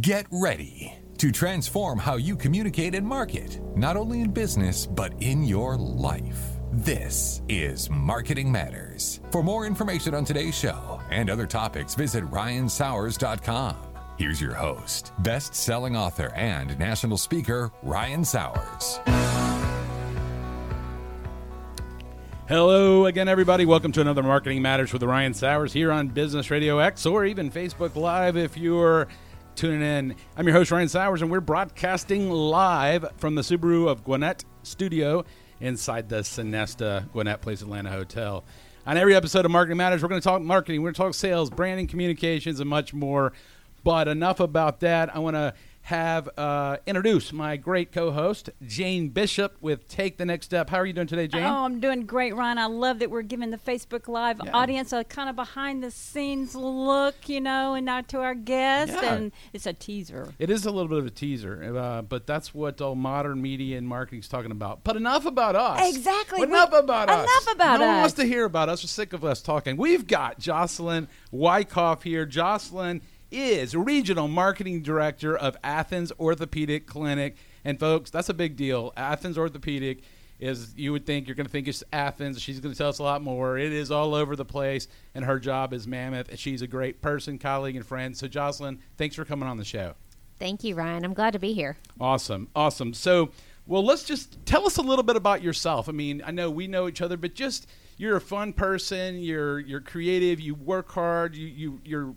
Get ready to transform how you communicate and market, not only in business, but in your life. This is Marketing Matters. For more information on today's show and other topics, visit ryansauers.com. Here's your host, best selling author and national speaker, Ryan Sauers. Hello again, everybody. Welcome to another Marketing Matters with Ryan Sauers here on Business Radio X or even Facebook Live if you're tuning in. I'm your host, Ryan Sauers, and we're broadcasting live from the Subaru of Gwinnett studio inside the Sonesta Gwinnett Place Atlanta Hotel. On every episode of Marketing Matters, we're going to talk marketing, we're going to talk sales, branding, communications, and much more. But enough about that. I want to have uh, introduce my great co-host Jane Bishop with Take the Next Step. How are you doing today, Jane? Oh, I'm doing great, Ryan. I love that we're giving the Facebook Live Yeah. audience a kind of behind the scenes look, you know, and not to our guest. Yeah. And it's a teaser. It is a little bit of a teaser, uh, but that's what all modern media and marketing is talking about. But enough about us. Exactly. Enough We- about us. enough about us. no one wants to hear about us. We're sick of us talking. We've got Jocelyn Wykoff here. Jocelyn is regional marketing director of Athens Orthopedic Clinic. And folks, that's a big deal. Athens Orthopedic is you would think you're going to think it's Athens. She's going to tell us a lot more. It is all over the place, and her job is mammoth. And she's a great person, colleague, and friend. So, Jocelyn, thanks for coming on the show. Thank you, Ryan. I'm glad to be here. Awesome, awesome. So, well, let's just tell us a little bit about yourself. I mean, I know we know each other, but just you're a fun person. You're you're creative. You work hard. You you you're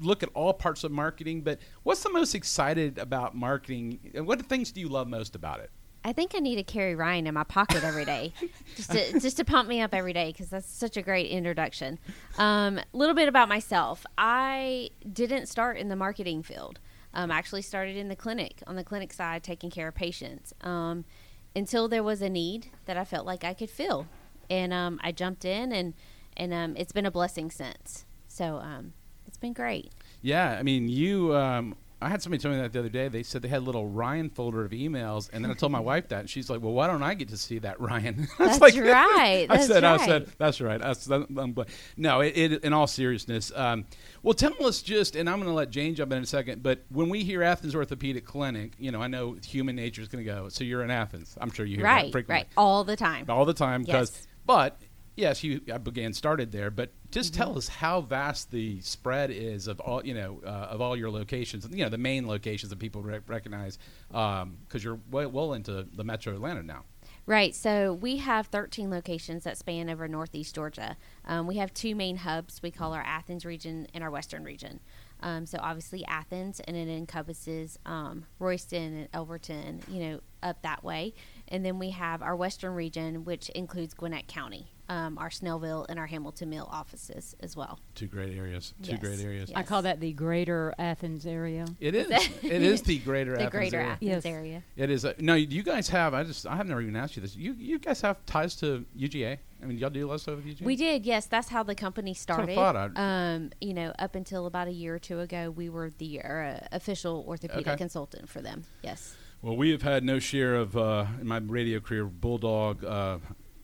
look at all parts of marketing. But what's the most excited about marketing? And what things do you love most about it? I think I need to carry Ryan in my pocket every day, just to just to pump me up every day because that's such a great introduction. A um, little bit about myself. I didn't start in the marketing field. Um, I actually started in the clinic on the clinic side, taking care of patients. Um, until there was a need that I felt like I could fill, and um, I jumped in, and and um, it's been a blessing since. So um, been great. Yeah, I mean, you. Um, I had somebody tell me that the other day. They said they had a little Ryan folder of emails, and then I told my wife that, and she's like, "Well, why don't I get to see that Ryan?" I That's right. I said, "I said that's right." That's, that, I'm, no, it, it, in all seriousness, um, well, tell us just, and I'm going to let Jane jump in in a second. But when we hear Athens Orthopedic Clinic, you know, I know human nature is going to go. So you're in Athens. I'm sure you hear that Right, frequently right, all the time. all the time because Yes. but yes you I began started there but just Mm-hmm. tell us how vast the spread is of all you know uh, of all your locations you know the main locations that people rec- recognize because you're well, well into the metro atlanta now Right. So we have 13 locations that span over Northeast Georgia. Um, we have two main hubs we call our Athens region and our Western region. Um, so obviously Athens, and it encompasses um, Royston and Elberton, you know, up that way. And then we have our Western region, which includes Gwinnett County, um, our Snellville and our Hamilton Mill offices as well. two great areas two Yes. great areas Yeah. I call that the greater Athens area. it is it is the greater Athens area. the Athens greater area. Athens Yes. area. it is uh, no you guys have i just i have never even asked you this you you guys have ties to uga i mean y'all do a lot of stuff with uga We did, yes. That's how the company what I started. thought. I'd- Um, you know, up until about a year or two ago, we were the uh, official orthopedic Okay. consultant for them. Yes. Well, we have had no share of uh, in my radio career bulldog uh,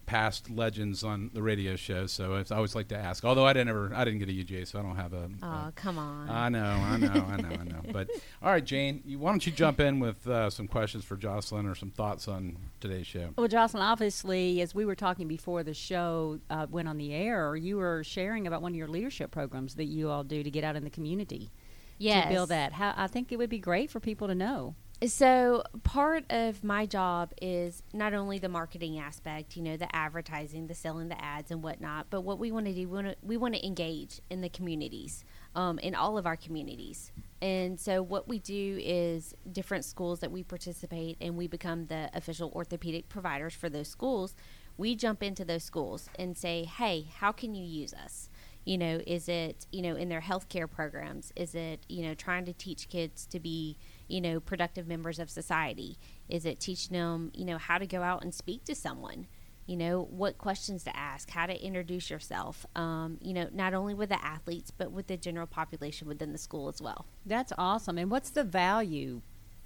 past legends on the radio show, so I always like to ask. Although I didn't ever, I didn't get a UGA, so I don't have a. Oh, a- come on. I know, I know, I know, I know. But all right, Jane, you, why don't you jump in with uh, some questions for Jocelyn or some thoughts on today's show? Well, Jocelyn, obviously, as we were talking before the show uh, went on the air, you were sharing about one of your leadership programs that you all do to get out in the community yes. to build that. How, I think it would be great for people to know. So, part of my job is not only the marketing aspect, you know, the advertising, the selling the ads and whatnot, but what we want to do, we want to, we want to engage in the communities, um, in all of our communities. And so, what we do is different schools that we participate and we become the official orthopedic providers for those schools. We jump into those schools and say, hey, how can you use us? you know is it you know in their healthcare programs is it you know trying to teach kids to be you know productive members of society is it teaching them you know how to go out and speak to someone you know what questions to ask how to introduce yourself um, you know not only with the athletes but with the general population within the school as well That's awesome. And what's the value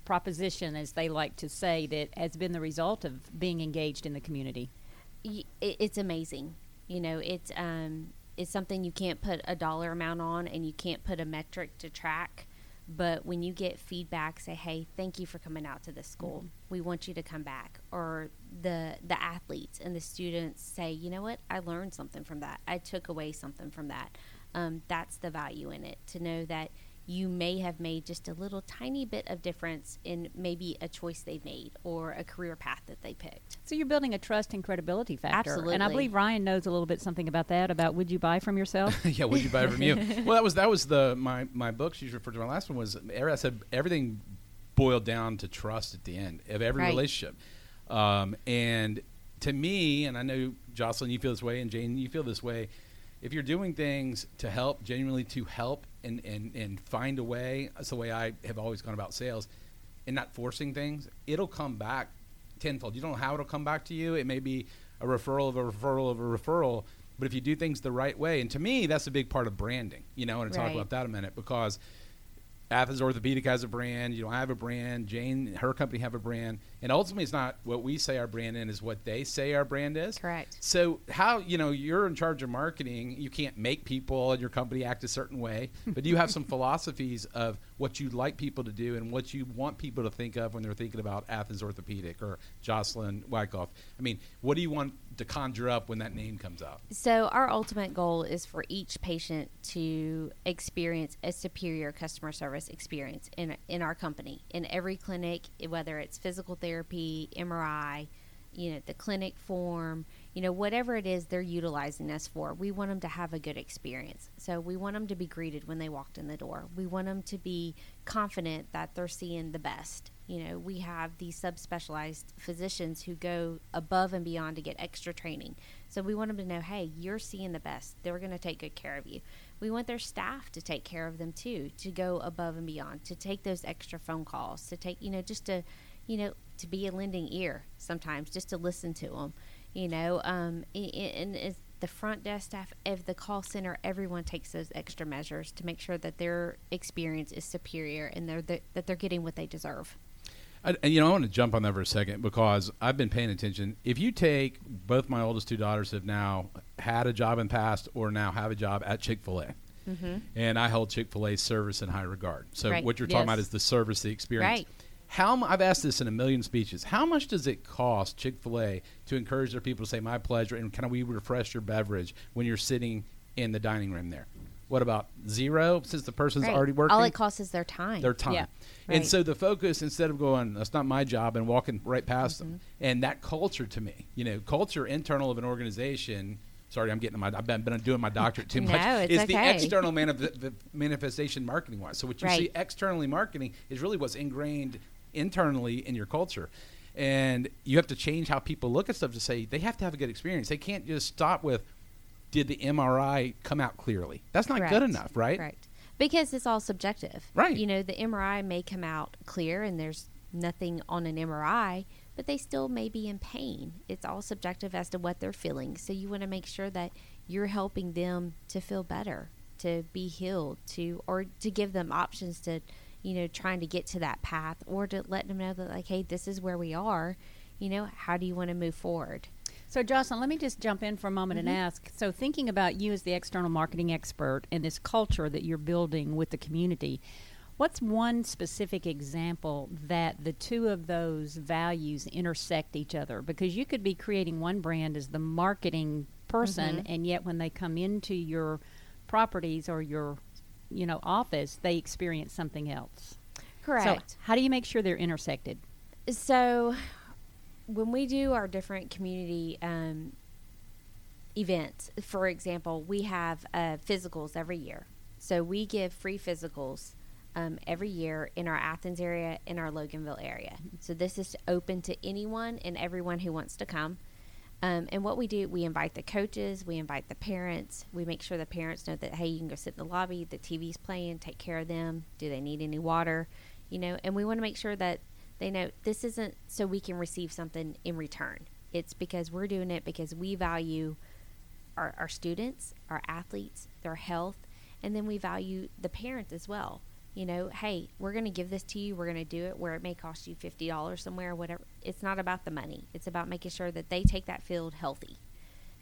proposition, as they like to say, that has been the result of being engaged in the community? it's amazing. You know, it's um, it's something you can't put a dollar amount on, and you can't put a metric to track. But when you get feedback, say, "Hey, thank you for coming out to this school. We want you to come back." Or the the athletes and the students say, "You know what? I learned something from that. I took away something from that." Um, that's the value in it to know that you may have made just a little tiny bit of difference in maybe a choice they made or a career path that they picked. So you're building a trust and credibility factor. Absolutely. And I believe Ryan knows a little bit something about that. About would you buy from yourself? yeah, would you buy from you? well, that was that was the my my books you referred to. My last one was I said everything boiled down to trust at the end of every Right. relationship, um, and to me, and I know Jocelyn, you feel this way, and Jane, you feel this way. If you're doing things to help, genuinely to help, and and and find a way, that's the way I have always gone about sales, and not forcing things. It'll come back tenfold. You don't know how it'll come back to you. It may be a referral of a referral of a referral, but if you do things the right way, and to me, that's a big part of branding. You know, and talk Right. about that a minute because Athens Orthopedic has a brand. You know, I have a brand. Jane, her company have a brand, and ultimately, it's not what we say our brand in is what they say our brand is. Correct. So how you know you're in charge of marketing? You can't make people in your company act a certain way, but do you have some philosophies of what you'd like people to do and what you want people to think of when they're thinking about Athens Orthopedic or Jocelyn Wykoff. I mean, what do you want to conjure up when that name comes out? So, our ultimate goal is for each patient to experience a superior customer service experience in, in our company. In every clinic, whether it's physical therapy, MRI, you know, the clinic form, you know, whatever it is they're utilizing us for, we want them to have a good experience. So, we want them to be greeted when they walked in the door. We want them to be confident that they're seeing the best. You know, we have these subspecialized physicians who go above and beyond to get extra training. So we want them to know, hey, you're seeing the best. They're going to take good care of you. We want their staff to take care of them too, to go above and beyond, to take those extra phone calls, to take, you know, just to, you know, to be a lending ear sometimes, just to listen to them, you know. Um, and as the front desk staff of the call center, everyone takes those extra measures to make sure that their experience is superior and they're the, that they're getting what they deserve. I, and you know, I want to jump on that for a second because I've been paying attention. If you take both my oldest two daughters have now had a job in the past or now have a job at Chick Fil A, and I hold Chick Fil A service in high regard. So Mm-hmm. Right. what you're talking Yes. about is the service, the experience. Right. How I've asked this in a million speeches. How much does it cost Chick Fil A to encourage their people to say "my pleasure" and can we refresh your beverage when you're sitting in the dining room there? What about zero since the person's Right. already working? All it costs is their time. their time. Yeah. And so the focus instead of going, that's not my job, and walking right past them, Mm-hmm. and that culture to me, you know, culture internal of an organization. Sorry, I'm getting my. I've been, been doing my doctorate too much. No, it's is the external manif- the manifestation marketing wise. So what you see externally marketing is really what's ingrained internally in your culture. And you have to change how people look at stuff to say they have to have a good experience. They can't just stop with, did the MRI come out clearly? That's not good enough, right? Correct. Because it's all subjective. Right. You know, the MRI may come out clear and there's nothing on an MRI, but they still may be in pain. It's all subjective as to what they're feeling. So you want to make sure that you're helping them to feel better, to be healed, to or to give them options to, you know, trying to get to that path or to let them know that like, hey, this is where we are. You know, how do you want to move forward? So, Jocelyn, let me just jump in for a moment and Mm-hmm. ask. So, thinking about you as the external marketing expert and this culture that you're building with the community, what's one specific example that the two of those values intersect each other? Because you could be creating one brand as the marketing person, Mm-hmm. and yet when they come into your properties or your you know office, they experience something else. Correct. So, how do you make sure they're intersected? so when we do our different community um, events for example we have uh, physicals every year so we give free physicals um, every year in our athens area in our loganville area so this is open to anyone and everyone who wants to come um, and what we do we invite the coaches we invite the parents we make sure the parents know that hey you can go sit in the lobby the tv's playing take care of them do they need any water you know and we want to make sure that they know this isn't so we can receive something in return. It's because we're doing it because we value our, our students, our athletes, their health, and then we value the parent as well. You know, hey, we're going to give this to you. We're going to do it where it may cost you fifty dollars somewhere, whatever. It's not about the money. It's about making sure that they take that field healthy,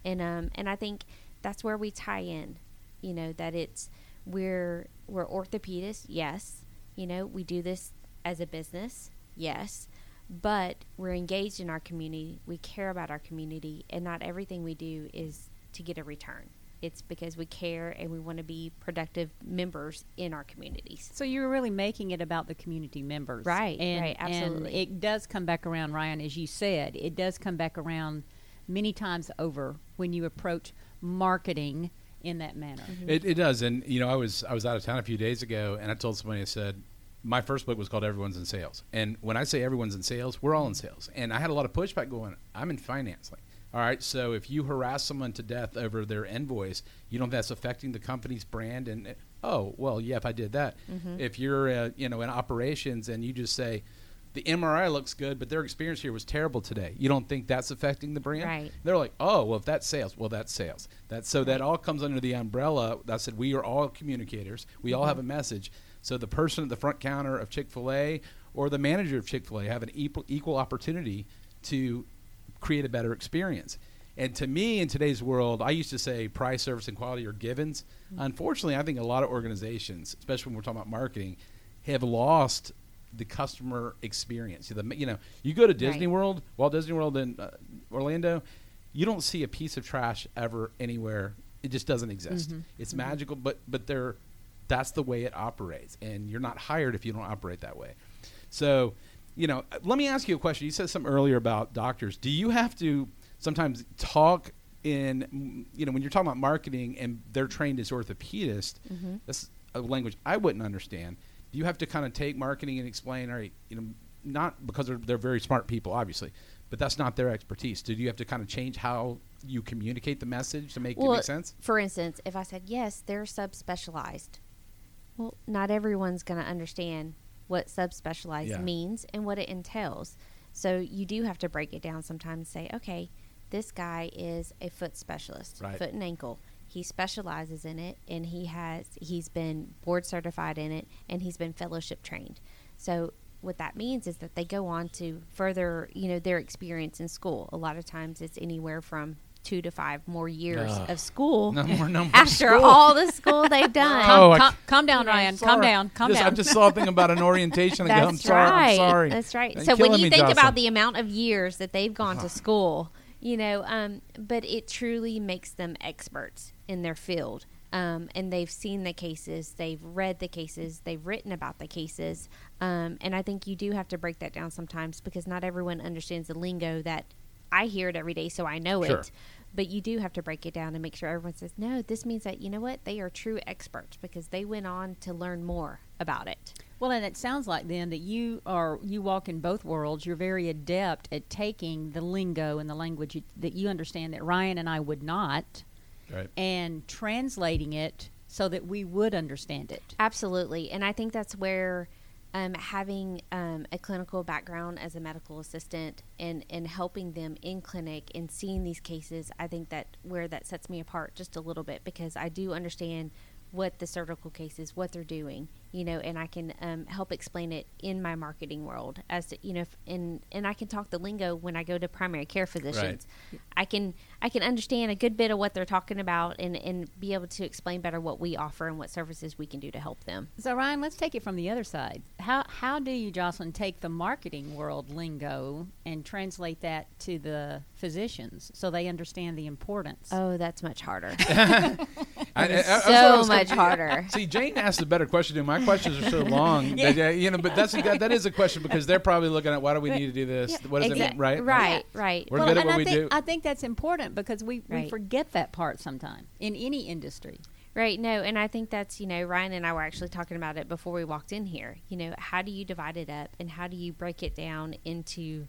and um, and I think that's where we tie in. You know, that it's we're we're orthopedists, yes, You know, we do this as a business, yes, but we're engaged in our community. We care about our community, and not everything we do is to get a return. It's because we care and we want to be productive members in our communities. So you're really making it about the community members, Right, And, right, absolutely. And it does come back around, Ryan, as you said. It does come back around many times over when you approach marketing in that manner. Mm-hmm. It, it does, and you know, I was I was out of town a few days ago, and I told somebody I said my first book was called Everyone's in Sales, and when I say everyone's in sales, we're all in sales, and I had a lot of pushback going. I'm in finance, like, all right, so if you harass someone to death over their invoice, you know that's affecting the company's brand, and oh well, yeah, if I did that, if you're uh, you know in operations and you just say. The MRI looks good, but their experience here was terrible today. You don't think that's affecting the brand? Right. They're like, oh, well, if that's sales, well, that's sales. That so that all comes under the umbrella. I said we are all communicators. We all have a message. So the person at the front counter of Chick Fil A or the manager of Chick Fil A have an equal, equal opportunity to create a better experience. And to me, in today's world, I used to say price, service, and quality are givens. Mm-hmm. Unfortunately, I think a lot of organizations, especially when we're talking about marketing, have lost the customer experience. The, you know, you go to Disney Right. World, Walt Disney World in uh, Orlando, you don't see a piece of trash ever anywhere. It just doesn't exist. Mm-hmm. It's mm-hmm. magical, but but they're that's the way it operates, and you're not hired if you don't operate that way. So, you know, let me ask you a question. You said something earlier about doctors. Do you have to sometimes talk in, you know, when you're talking about marketing and they're trained as orthopedists? Mm-hmm. That's a language I wouldn't understand. Do you have to kind of take marketing and explain, all right, you know, not because they're, they're very smart people, obviously, but that's not their expertise. Do you have to kind of change how you communicate the message to make it make sense? For instance, if I said, yes, they're subspecialized, well, not everyone's going to understand what subspecialized Yeah. means and what it entails. So you do have to break it down sometimes and say, okay, this guy is a foot specialist, Right. foot and ankle. He specializes in it and he has he's been board certified in it and he's been fellowship trained. So what that means is that they go on to further, you know, their experience in school. A lot of times it's anywhere from two to five more years Ugh. of school No more, no more after school. all the school they've done. Calm, Oh, I- calm, calm down, Ryan. Calm down. Calm Just- down. I just saw a thing about an orientation. and I go, I'm That's sorry. right. I'm sorry. That's right. You're so when you me, think Jocelyn. about the amount of years that they've gone to school, you know, um, but it truly makes them experts in their field. Um, and they've seen the cases, they've read the cases, they've written about the cases. Um, and I think you do have to break that down sometimes because not everyone understands the lingo that I hear it every day, so I know Sure. it. But you do have to break it down and make sure everyone says, no, this means that, you know what, they are true experts because they went on to learn more about it. Well, and it sounds like then that you are you walk in both worlds. You're very adept at taking the lingo and the language you, that you understand that Ryan and I would not, Right. and translating it so that we would understand it. Absolutely, and I think that's where um, having um, a clinical background as a medical assistant and and helping them in clinic and seeing these cases, I think that where that sets me apart just a little bit because I do understand what the surgical case is, what they're doing, you know, and I can um, help explain it in my marketing world as to, you know, if, and and I can talk the lingo when I go to primary care physicians. I can I can understand a good bit of what they're talking about and and be able to explain better what we offer and what services we can do to help them. So Ryan, let's take it from the other side. How how do you, Jocelyn, take the marketing world lingo and translate that to the physicians so they understand the importance? Oh, that's much harder. I, I- I- that's so was much confused. harder. See, Jane asked a better question than my questions are so long. that, uh, you know, but that's that, that is a question because they're probably looking at why do we need to do this? What does it mean? Right. Right, right. We're good at and what I we think, do. I think that's important because we, we forget that part sometimes in any industry. Right. No, and I think that's, you know, Ryan and I were actually talking about it before we walked in here. You know, how do you divide it up and how do you break it down into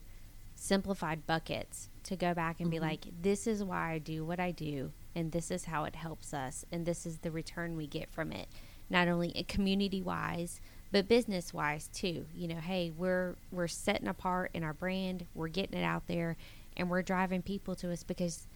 simplified buckets to go back and be mm-hmm. like, this is why I do what I do and this is how it helps us and this is the return we get from it. Not only eh, community wise, but business wise too. You know, hey, we're we're setting apart in our brand, we're getting it out there and we're driving people to us because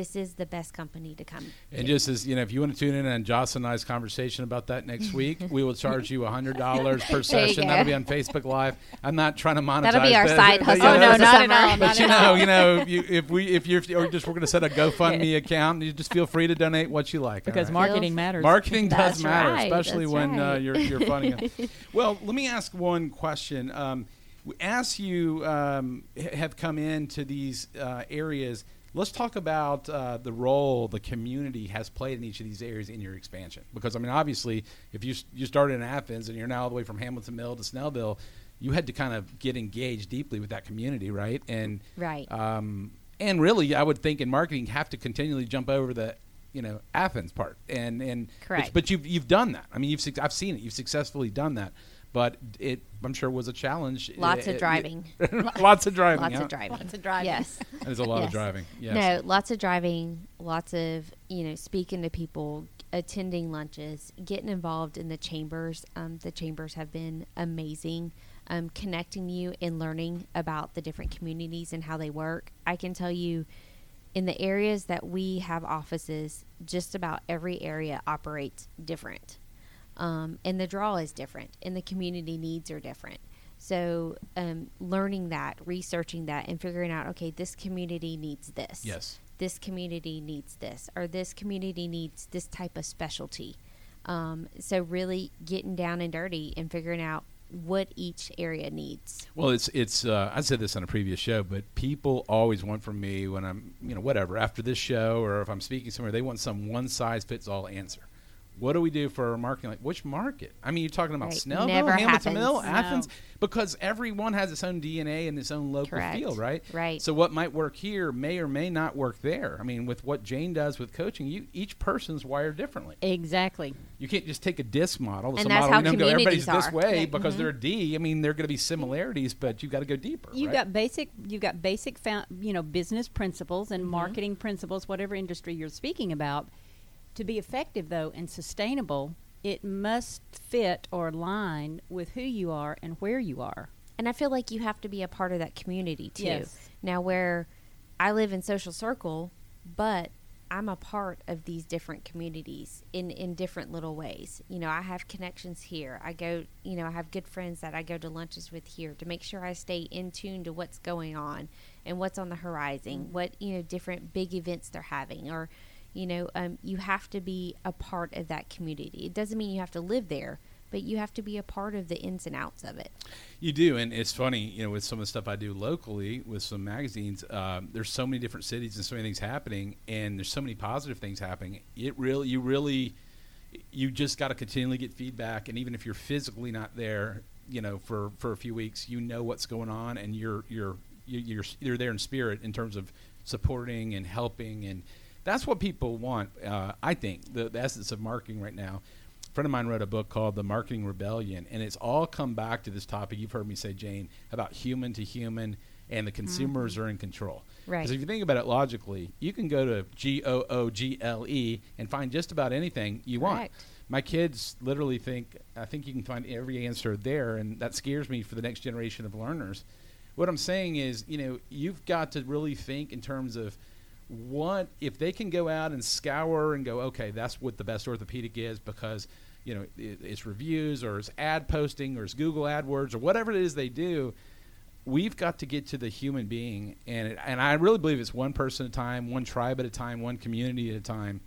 this is the best company to come. And just as you know, if you want to tune in on Joss and I's conversation about that next week, we will charge you hundred dollars per session. That'll be on Facebook Live. I'm not trying to monetize. That'll be our that, side but, hustle. you Oh, no, not at all. But you know, you know, if, you, if we, if you're, or just we're going to set a GoFundMe account, you just feel free to donate what you like. Because right? marketing Feels- matters. Marketing does That's matter, right, especially that's when uh, you're you're funding it. Well, let me ask one question. Um, as you um, h- have come into these uh, areas, let's talk about uh, the role the community has played in each of these areas in your expansion. Because I mean, obviously, if you you started in Athens and you're now all the way from Hamilton Mill to Snellville, you had to kind of get engaged deeply with that community, right? And Right. um, and really, I would think in marketing, you have to continually jump over the, you know, Athens part. And and but- Correct. But, you've you've done that. I mean, you've I've seen it. You've successfully done that. But it, I'm sure, was a challenge. Lots Uh, of driving. lots of driving. Lots yeah. of driving. Lots of driving. Yes. There's a lot of driving. Yes. No, lots of driving, lots of you know speaking to people, attending lunches, getting involved in the chambers. Um, the chambers have been amazing, um, connecting you and learning about the different communities and how they work. I can tell you, in the areas that we have offices, just about every area operates different, um, and the draw is different, and the community needs are different. So, um, learning that, researching that, and figuring out, okay, this community needs this Yes. this community needs this or this community needs this type of specialty um, so really getting down and dirty and figuring out what each area needs Well, it's it's. Uh, I said this on a previous show, but people always want from me when I'm, you know, whatever after this show or if I'm speaking somewhere, they want some one size fits all answer. What do we do for our marketing? Like which market? I mean, you're talking about Right. Snellville, Never Hamilton happens. Mill, No. Athens, because everyone has its own DNA and its own local Correct. feel, right? Right. So what might work here may or may not work there. I mean, with what Jane does with coaching, you each person's wired differently. Exactly. You can't just take a disc model. It's And a that's model how know, go, everybody's communities this way Yeah. because Mhm. they're a D. I mean, there are going to be similarities, but you've got to go deeper. You've right? got basic, you've got basic, found, you know, business principles and Mm-hmm. marketing principles, whatever industry you're speaking about. To be effective, though, and sustainable, it must fit or align with who you are and where you are. and i feel like you have to be a part of that community too Yes. now where i live in social circle but i'm a part of these different communities in in different little ways you know i have connections here i go you know i have good friends that i go to lunches with here to make sure i stay in tune to what's going on and what's on the horizon mm. what you know different big events they're having or you know um, you have to be a part of that community it doesn't mean you have to live there but you have to be a part of the ins and outs of it You do, and it's funny, you know, with some of the stuff I do locally with some magazines. Um, there's so many different cities and so many things happening, and there's so many positive things happening. It really, you really, you just got to continually get feedback, and even if you're physically not there, you know, for for a few weeks, you know what's going on, and you're you're you- you're you're there in spirit in terms of supporting and helping, and that's what people want. Uh, I think the, the essence of marketing right now a friend of mine wrote a book called The Marketing Rebellion, and it's all come back to this topic you've heard me say, Jane, about human to human, and the consumers are in control. Right. Because if you think about it logically, you can go to G O O G L E and find just about anything you want. Correct. My kids literally think, I think you can find every answer there, and that scares me for the next generation of learners. What I'm saying is, you know, you've got to really think in terms of what if they can go out and scour and go, okay, that's what the best orthopedic is because you know it, it's reviews or it's ad posting or it's Google AdWords or whatever it is they do. We've got to get to the human being, and it, and I really believe it's one person at a time, one tribe at a time, one community at a time.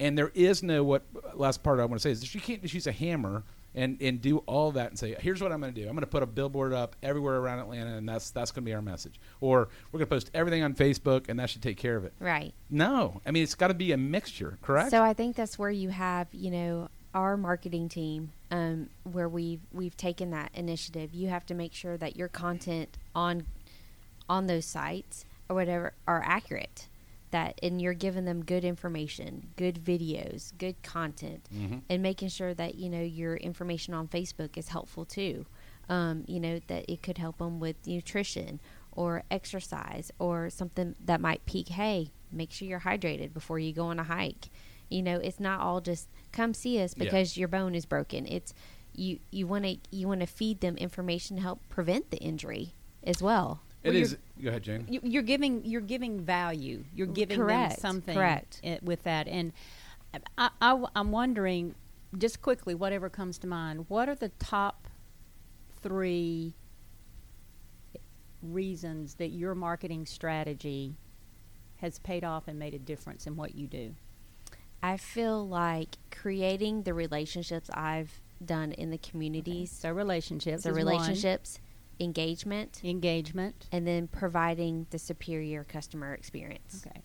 And there is no what last part I want to say is you can't just use a hammer and, and do all that and say, here's what I'm going to do. I'm going to put a billboard up everywhere around Atlanta, and that's that's going to be our message. Or we're going to post everything on Facebook, and that should take care of it. right No, I mean it's got to be a mixture, correct? So I think that's where you have, you know, our marketing team, um, where we've we've taken that initiative. You have to make sure that your content on on those sites or whatever are accurate. That and you're giving them good information, good videos, good content, Mhm. and making sure that you know your information on Facebook is helpful too. Um, you know that it could help them with nutrition or exercise or something that might peak. Hey, make sure you're hydrated before you go on a hike. You know, it's not all just come see us Yeah. because your bone is broken. It's you you want to you want to feed them information to help prevent the injury as well. It Well, is. Go ahead, Jane. You, you're giving you're giving value. You're giving Correct, them something correct. i- with that. And I, I, am wondering, just quickly, whatever comes to mind. What are the top three reasons that your marketing strategy has paid off and made a difference in what you do? I feel like creating the relationships I've done in the communities, So relationships, so is one. Relationships, engagement, engagement. and then providing the superior customer experience. Okay.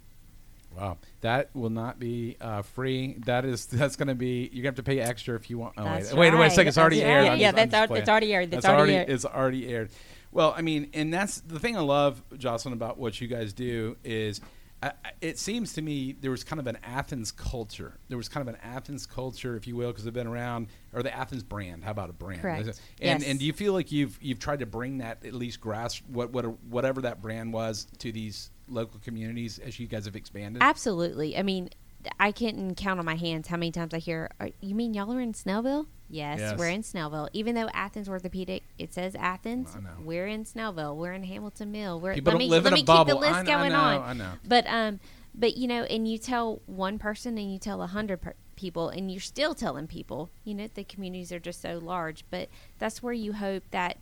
Wow, that will not be uh, free. That is that's going to be you're going to have to pay extra if you want. Oh, That's wait, wait, wait a second. It's already That's aired. right. Yeah, just- I'm that's just it's already aired. That's That's already already aired. it's already aired. Well, I mean, and that's the thing I love, Jocelyn, about what you guys do is. I, it seems to me there was kind of an Athens culture. There was kind of an Athens culture, if you will, because they've been around, or the Athens brand. How about a brand? Correct. And Yes. and do you feel like you've you've tried to bring that at least grasp what what whatever that brand was to these local communities as you guys have expanded? Absolutely. I mean, I can't count on my hands how many times I hear, "Are- "You mean y'all are in Snellville?" Yes, Yes. we're in Snellville. Even though Athens Orthopedic, it says Athens. We're in Snellville. We're in Hamilton Mill. We're People let me live let in a me keep bubble. the list I- I going know, on. I know. But um, but you know, and you tell one person and you tell a hundred per- people, and you're still telling people. You know, the communities are just so large. But that's where you hope that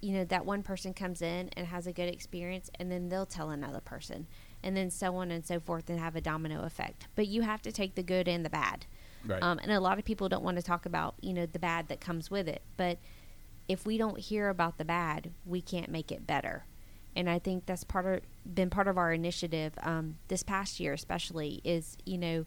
you know that one person comes in and has a good experience and then they'll tell another person and then so on and so forth and have a domino effect. But you have to take the good and the bad. Right. um, and a lot of people don't want to talk about you know the bad that comes with it. But if we don't hear about the bad we can't make it better. And i think that's part of been part of our initiative um, this past year especially is you know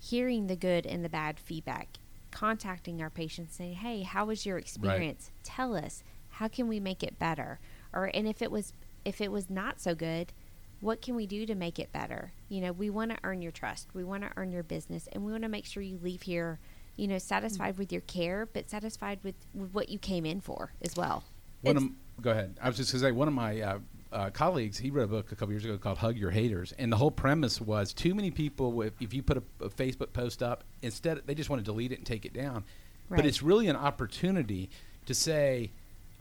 hearing the good and the bad feedback contacting our patients saying hey how was your experience? Tell us how can we make it better? Or and if it was if it was not so good what can we do to make it better you know we want to earn your trust we want to earn your business and we want to make sure you leave here you know satisfied with your care but satisfied with, with what you came in for as well One of, go ahead. I was just going to say one of my uh, uh, colleagues. He wrote a book a couple years ago called "Hug Your Haters," and the whole premise was too many people. With, if you put a, a Facebook post up, instead they just want to delete it and take it down. But it's really an opportunity to say,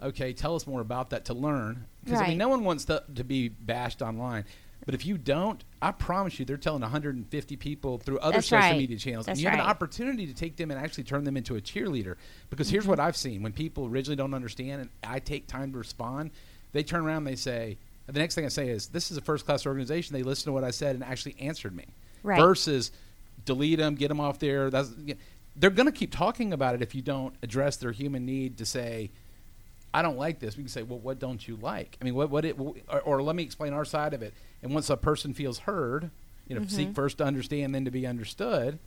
"Okay, tell us more about that." To learn, because I mean, no one wants to, to be bashed online. But if you don't, I promise you, they're telling 150 people through other That's social right. media channels, and That's you have an opportunity to take them and actually turn them into a cheerleader. Because here's mm-hmm. what I've seen: when people originally don't understand, and I take time to respond, they turn around, and they say, the next thing I say is, "This is a first-class organization." They listened to what I said and actually answered me. Right. Versus delete them, get them off there. That's they're going to keep talking about it if you don't address their human need to say. I don't like this. We can say, well, what don't you like? I mean, what what it, or, or let me explain our side of it. And once a person feels heard, you know, Mm-hmm. seek first to understand, then to be understood.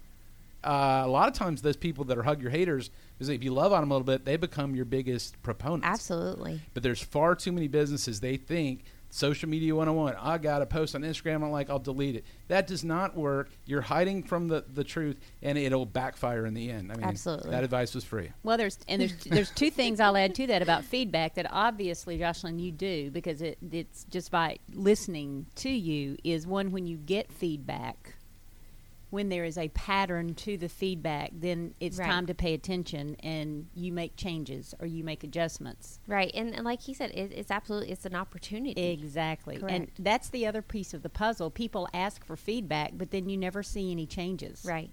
Uh, a lot of times, those people that are hug your haters, if you love on them a little bit, they become your biggest proponents. absolutely But there's far too many businesses they think social media 101 i got to post on instagram. I don't like i'll delete it. That does not work. You're hiding from the, the truth and it'll backfire in the end. I mean Absolutely. that advice was free. Well, there's and there's there's two things I'll add to that about feedback that obviously, Jocelyn, you do because it it's just by listening to you is one when you get feedback, when there is a pattern to the feedback, then it's Right. time to pay attention and you make changes or you make adjustments. right and, and like he said it, it's absolutely it's an opportunity Exactly, and that's the other piece of the puzzle. People ask for feedback, but then you never see any changes. Right,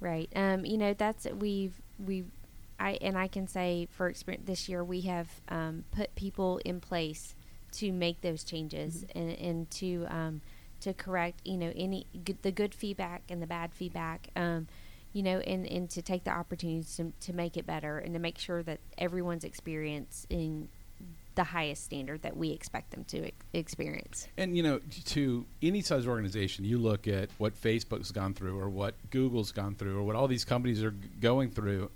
right. Um, you know, that's we've we've I and I can say for experience this year we have um, put people in place to make those changes and, and to um, to correct you know any good, the good feedback and the bad feedback. Um, you know, and, and to take the opportunities to, to make it better and to make sure that everyone's experience in the highest standard that we expect them to ex- experience. And you know, to any size organization, you look at what Facebook's gone through, or what Google's gone through, or what all these companies are going through.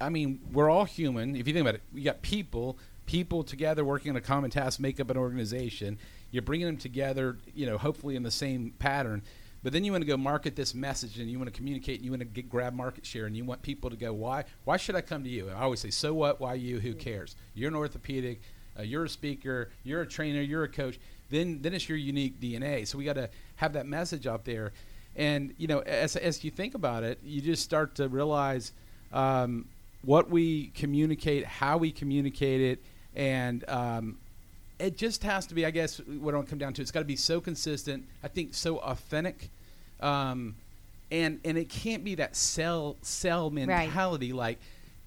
I mean, we're all human. If you think about it, we got people, people together working on a common task, make up an organization. You're bringing them together, you know, hopefully in the same pattern. But then you want to go market this message, and you want to communicate, and you want to get, grab market share, and you want people to go, why? Why should I come to you? I always say, so what? Why you? Who cares? You're an orthopedic. Uh, you're a speaker. You're a trainer. You're a coach. Then, then it's your unique DNA. So we got to have that message out there. And you know, as as you think about it, you just start to realize um, what we communicate, how we communicate it, and um, it just has to be. I guess what I want to come down to. It's got to be so consistent. I think so authentic, um, and and it can't be that sell sell mentality. Like,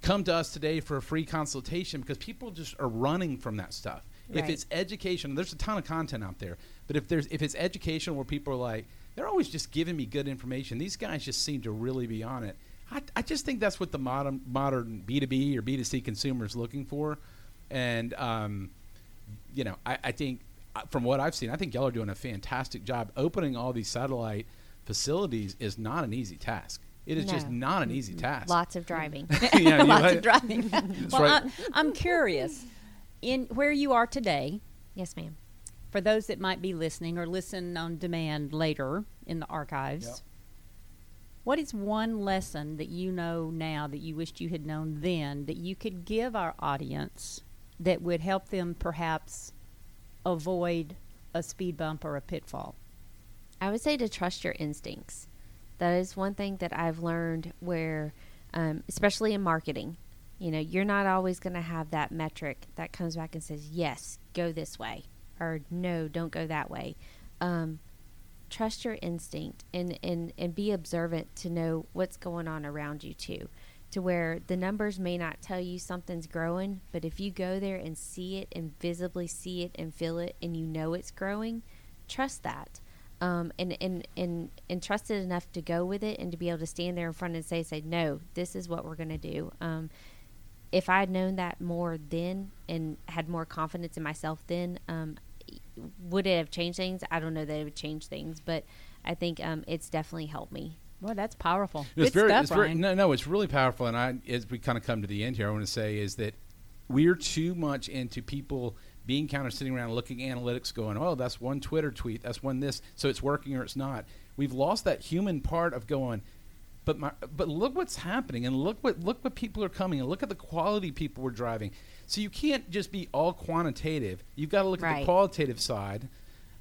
come to us today for a free consultation because people just are running from that stuff. If it's education, there's a ton of content out there. But if there's if it's education where people are like, they're always just giving me good information. These guys just seem to really be on it. I, I just think that's what the modern modern B two B or B two C consumer is looking for, and um, you know, I, I think uh, from what I've seen, I think y'all are doing a fantastic job. Opening all these satellite facilities is not an easy task. It is just not an easy task. Lots of driving. Yeah, you Lots like- of driving. well, right. I, I'm curious. In where you are today, yes, ma'am. for those that might be listening or listen on demand later in the archives, Yep. what is one lesson that you know now that you wished you had known then that you could give our audience that would help them perhaps avoid a speed bump or a pitfall? I would say to trust your instincts. That is one thing that I've learned where, um, especially in marketing, you know, you're not always going to have that metric that comes back and says, yes, go this way, or no, don't go that way. Um, trust your instinct and, and, and be observant to know what's going on around you, too. To where the numbers may not tell you something's growing, but if you go there and see it and visibly see it and feel it and you know it's growing, trust that um, and, and, and, and trusted enough to go with it and to be able to stand there in front and say, say, no, this is what we're going to do. Um, if I had known that more then and had more confidence in myself then, um, would it have changed things? I don't know that it would change things, but I think um, it's definitely helped me. Well, that's powerful. It's Good very, stuff, it's very, no, no, it's really powerful. And I, as we kind of come to the end here, I want to say is that we're too much into people being kind of sitting around looking at analytics, going, "Oh, that's one Twitter tweet, that's one this, so it's working or it's not." We've lost that human part of going. But my, but look what's happening, and look what look what people are coming, and look at the quality people we're driving. So you can't just be all quantitative. You've got to look at the qualitative side.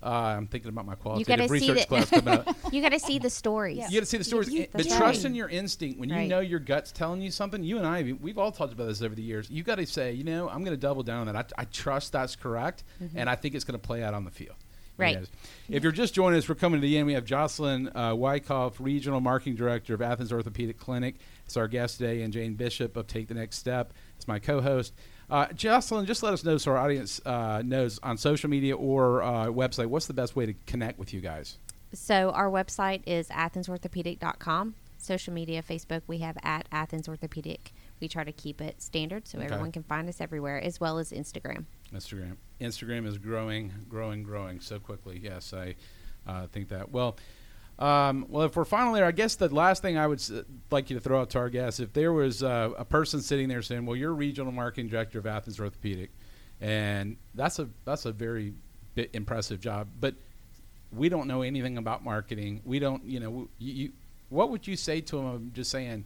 Uh, I'm thinking about my qualitative research the- class coming up. You got to see the stories. Yeah. You got to see the stories, Eh, but trust in your instinct. When you Right. know your gut's telling you something, you and I, we've all talked about this over the years. You got to say, you know, I'm going to double down on that. I, I trust that's correct, and I think it's going to play out on the field. Right. guys. If you're just joining us, we're coming to the end. We have Jocelyn uh, Wykoff, Regional Marketing Director of Athens Orthopedic Clinic. It's our guest today, and Jane Bishop of Take the Next Step. It's my co-host. Uh, Jocelyn, just let us know so our audience uh, knows on social media or uh, website. What's the best way to connect with you guys? So our website is athensorthopedic.com. Social media, Facebook, we have at Athens Orthopedic. We try to keep it standard so Okay. everyone can find us everywhere, as well as Instagram. Instagram. Instagram is growing, growing, growing so quickly. Yes, I uh, think that. Well, um, well, if we're finally there, I guess the last thing I would s- like you to throw out to our guests, if there was uh, a person sitting there saying, "Well, you're regional marketing director of Athens Orthopedic," and that's a that's a very bit impressive job, but we don't know anything about marketing. We don't, you know, you, you what would you say to them? I'm just saying,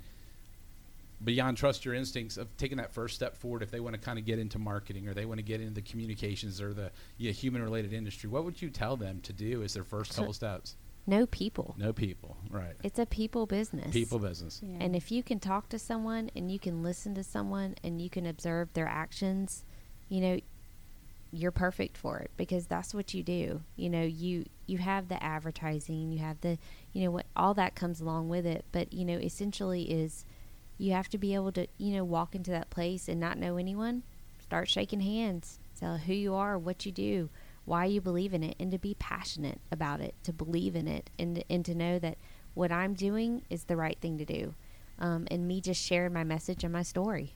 beyond trust your instincts of taking that first step forward if they want to kind of get into marketing or they want to get into the communications or the you know, human related industry what would you tell them to do as their first couple steps No people. no people right It's a people business. people business Yeah. And if you can talk to someone and you can listen to someone and you can observe their actions, you know, you're perfect for it because that's what you do. You know, you you have the advertising, you have the, you know, what all that comes along with it, but you know, essentially is you have to be able to, you know, walk into that place and not know anyone, start shaking hands, tell who you are, what you do, why you believe in it and to be passionate about it, to believe in it and and to know that what I'm doing is the right thing to do. Um, and me just sharing my message and my story.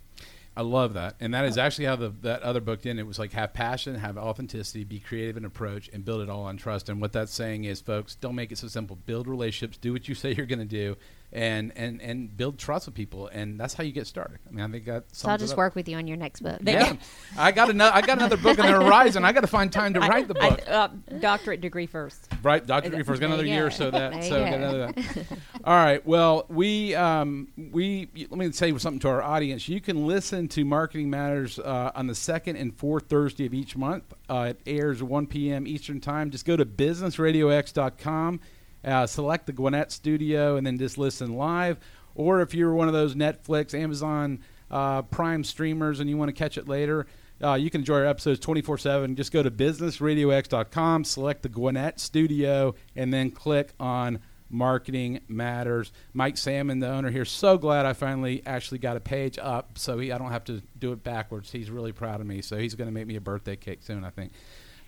i love that. And that is actually how the that other book did. It was like have passion have authenticity be creative in approach and build it all on trust. And what that's saying is folks don't make it so simple. Build relationships. Do what you say you're going to do and and and build trust with people and that's how you get started i mean i think that So I'll just work with you on your next book. yeah, I got another. I got another book on the horizon. I got to find time to write the I- book. uh, doctorate degree first. Right, doctorate Degree first. Got another year, go. so that so you got go. another. All right. Well, we um, we let me say something to our audience. You can listen to Marketing Matters uh, on the second and fourth Thursday of each month. Uh, it airs 1 p.m. Eastern Time. Just go to businessradiox.com, uh, select the Gwinnett Studio, and then just listen live. Or if you're one of those Netflix, Amazon uh, Prime streamers, and you want to catch it later. Uh, you can enjoy our episodes 24 7. Just go to businessradiox.com, select the Gwinnett studio, and then click on Marketing Matters. Mike Salmon, the owner here, so glad I finally actually got a page up so he, I don't have to do it backwards. He's really proud of me. So he's going to make me a birthday cake soon, I think.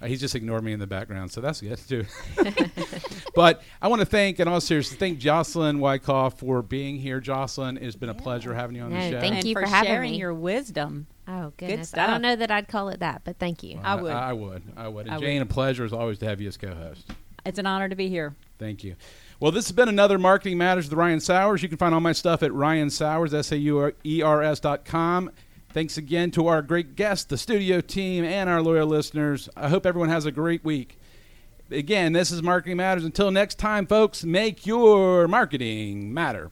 Uh, he's just ignored me in the background, so that's good too. but I want to thank, in all seriousness, thank Jocelyn Wykoff for being here. Jocelyn, it's been a pleasure having you on No, the show. thank and you for, for having sharing me. your wisdom. Oh goodness, I stuff. don't know that I'd call it that, but thank you. I would. I, would. I would. And I would. Jane, a pleasure as always to have you as co-host. It's an honor to be here. Thank you. Well, this has been another Marketing Matters with Ryan Sauers. You can find all my stuff at Ryan Sauers, S-A-U-R-E-R-S dot com. Thanks again to our great guests, the studio team, and our loyal listeners. I hope everyone has a great week. Again, this is Marketing Matters. Until next time, folks, make your marketing matter.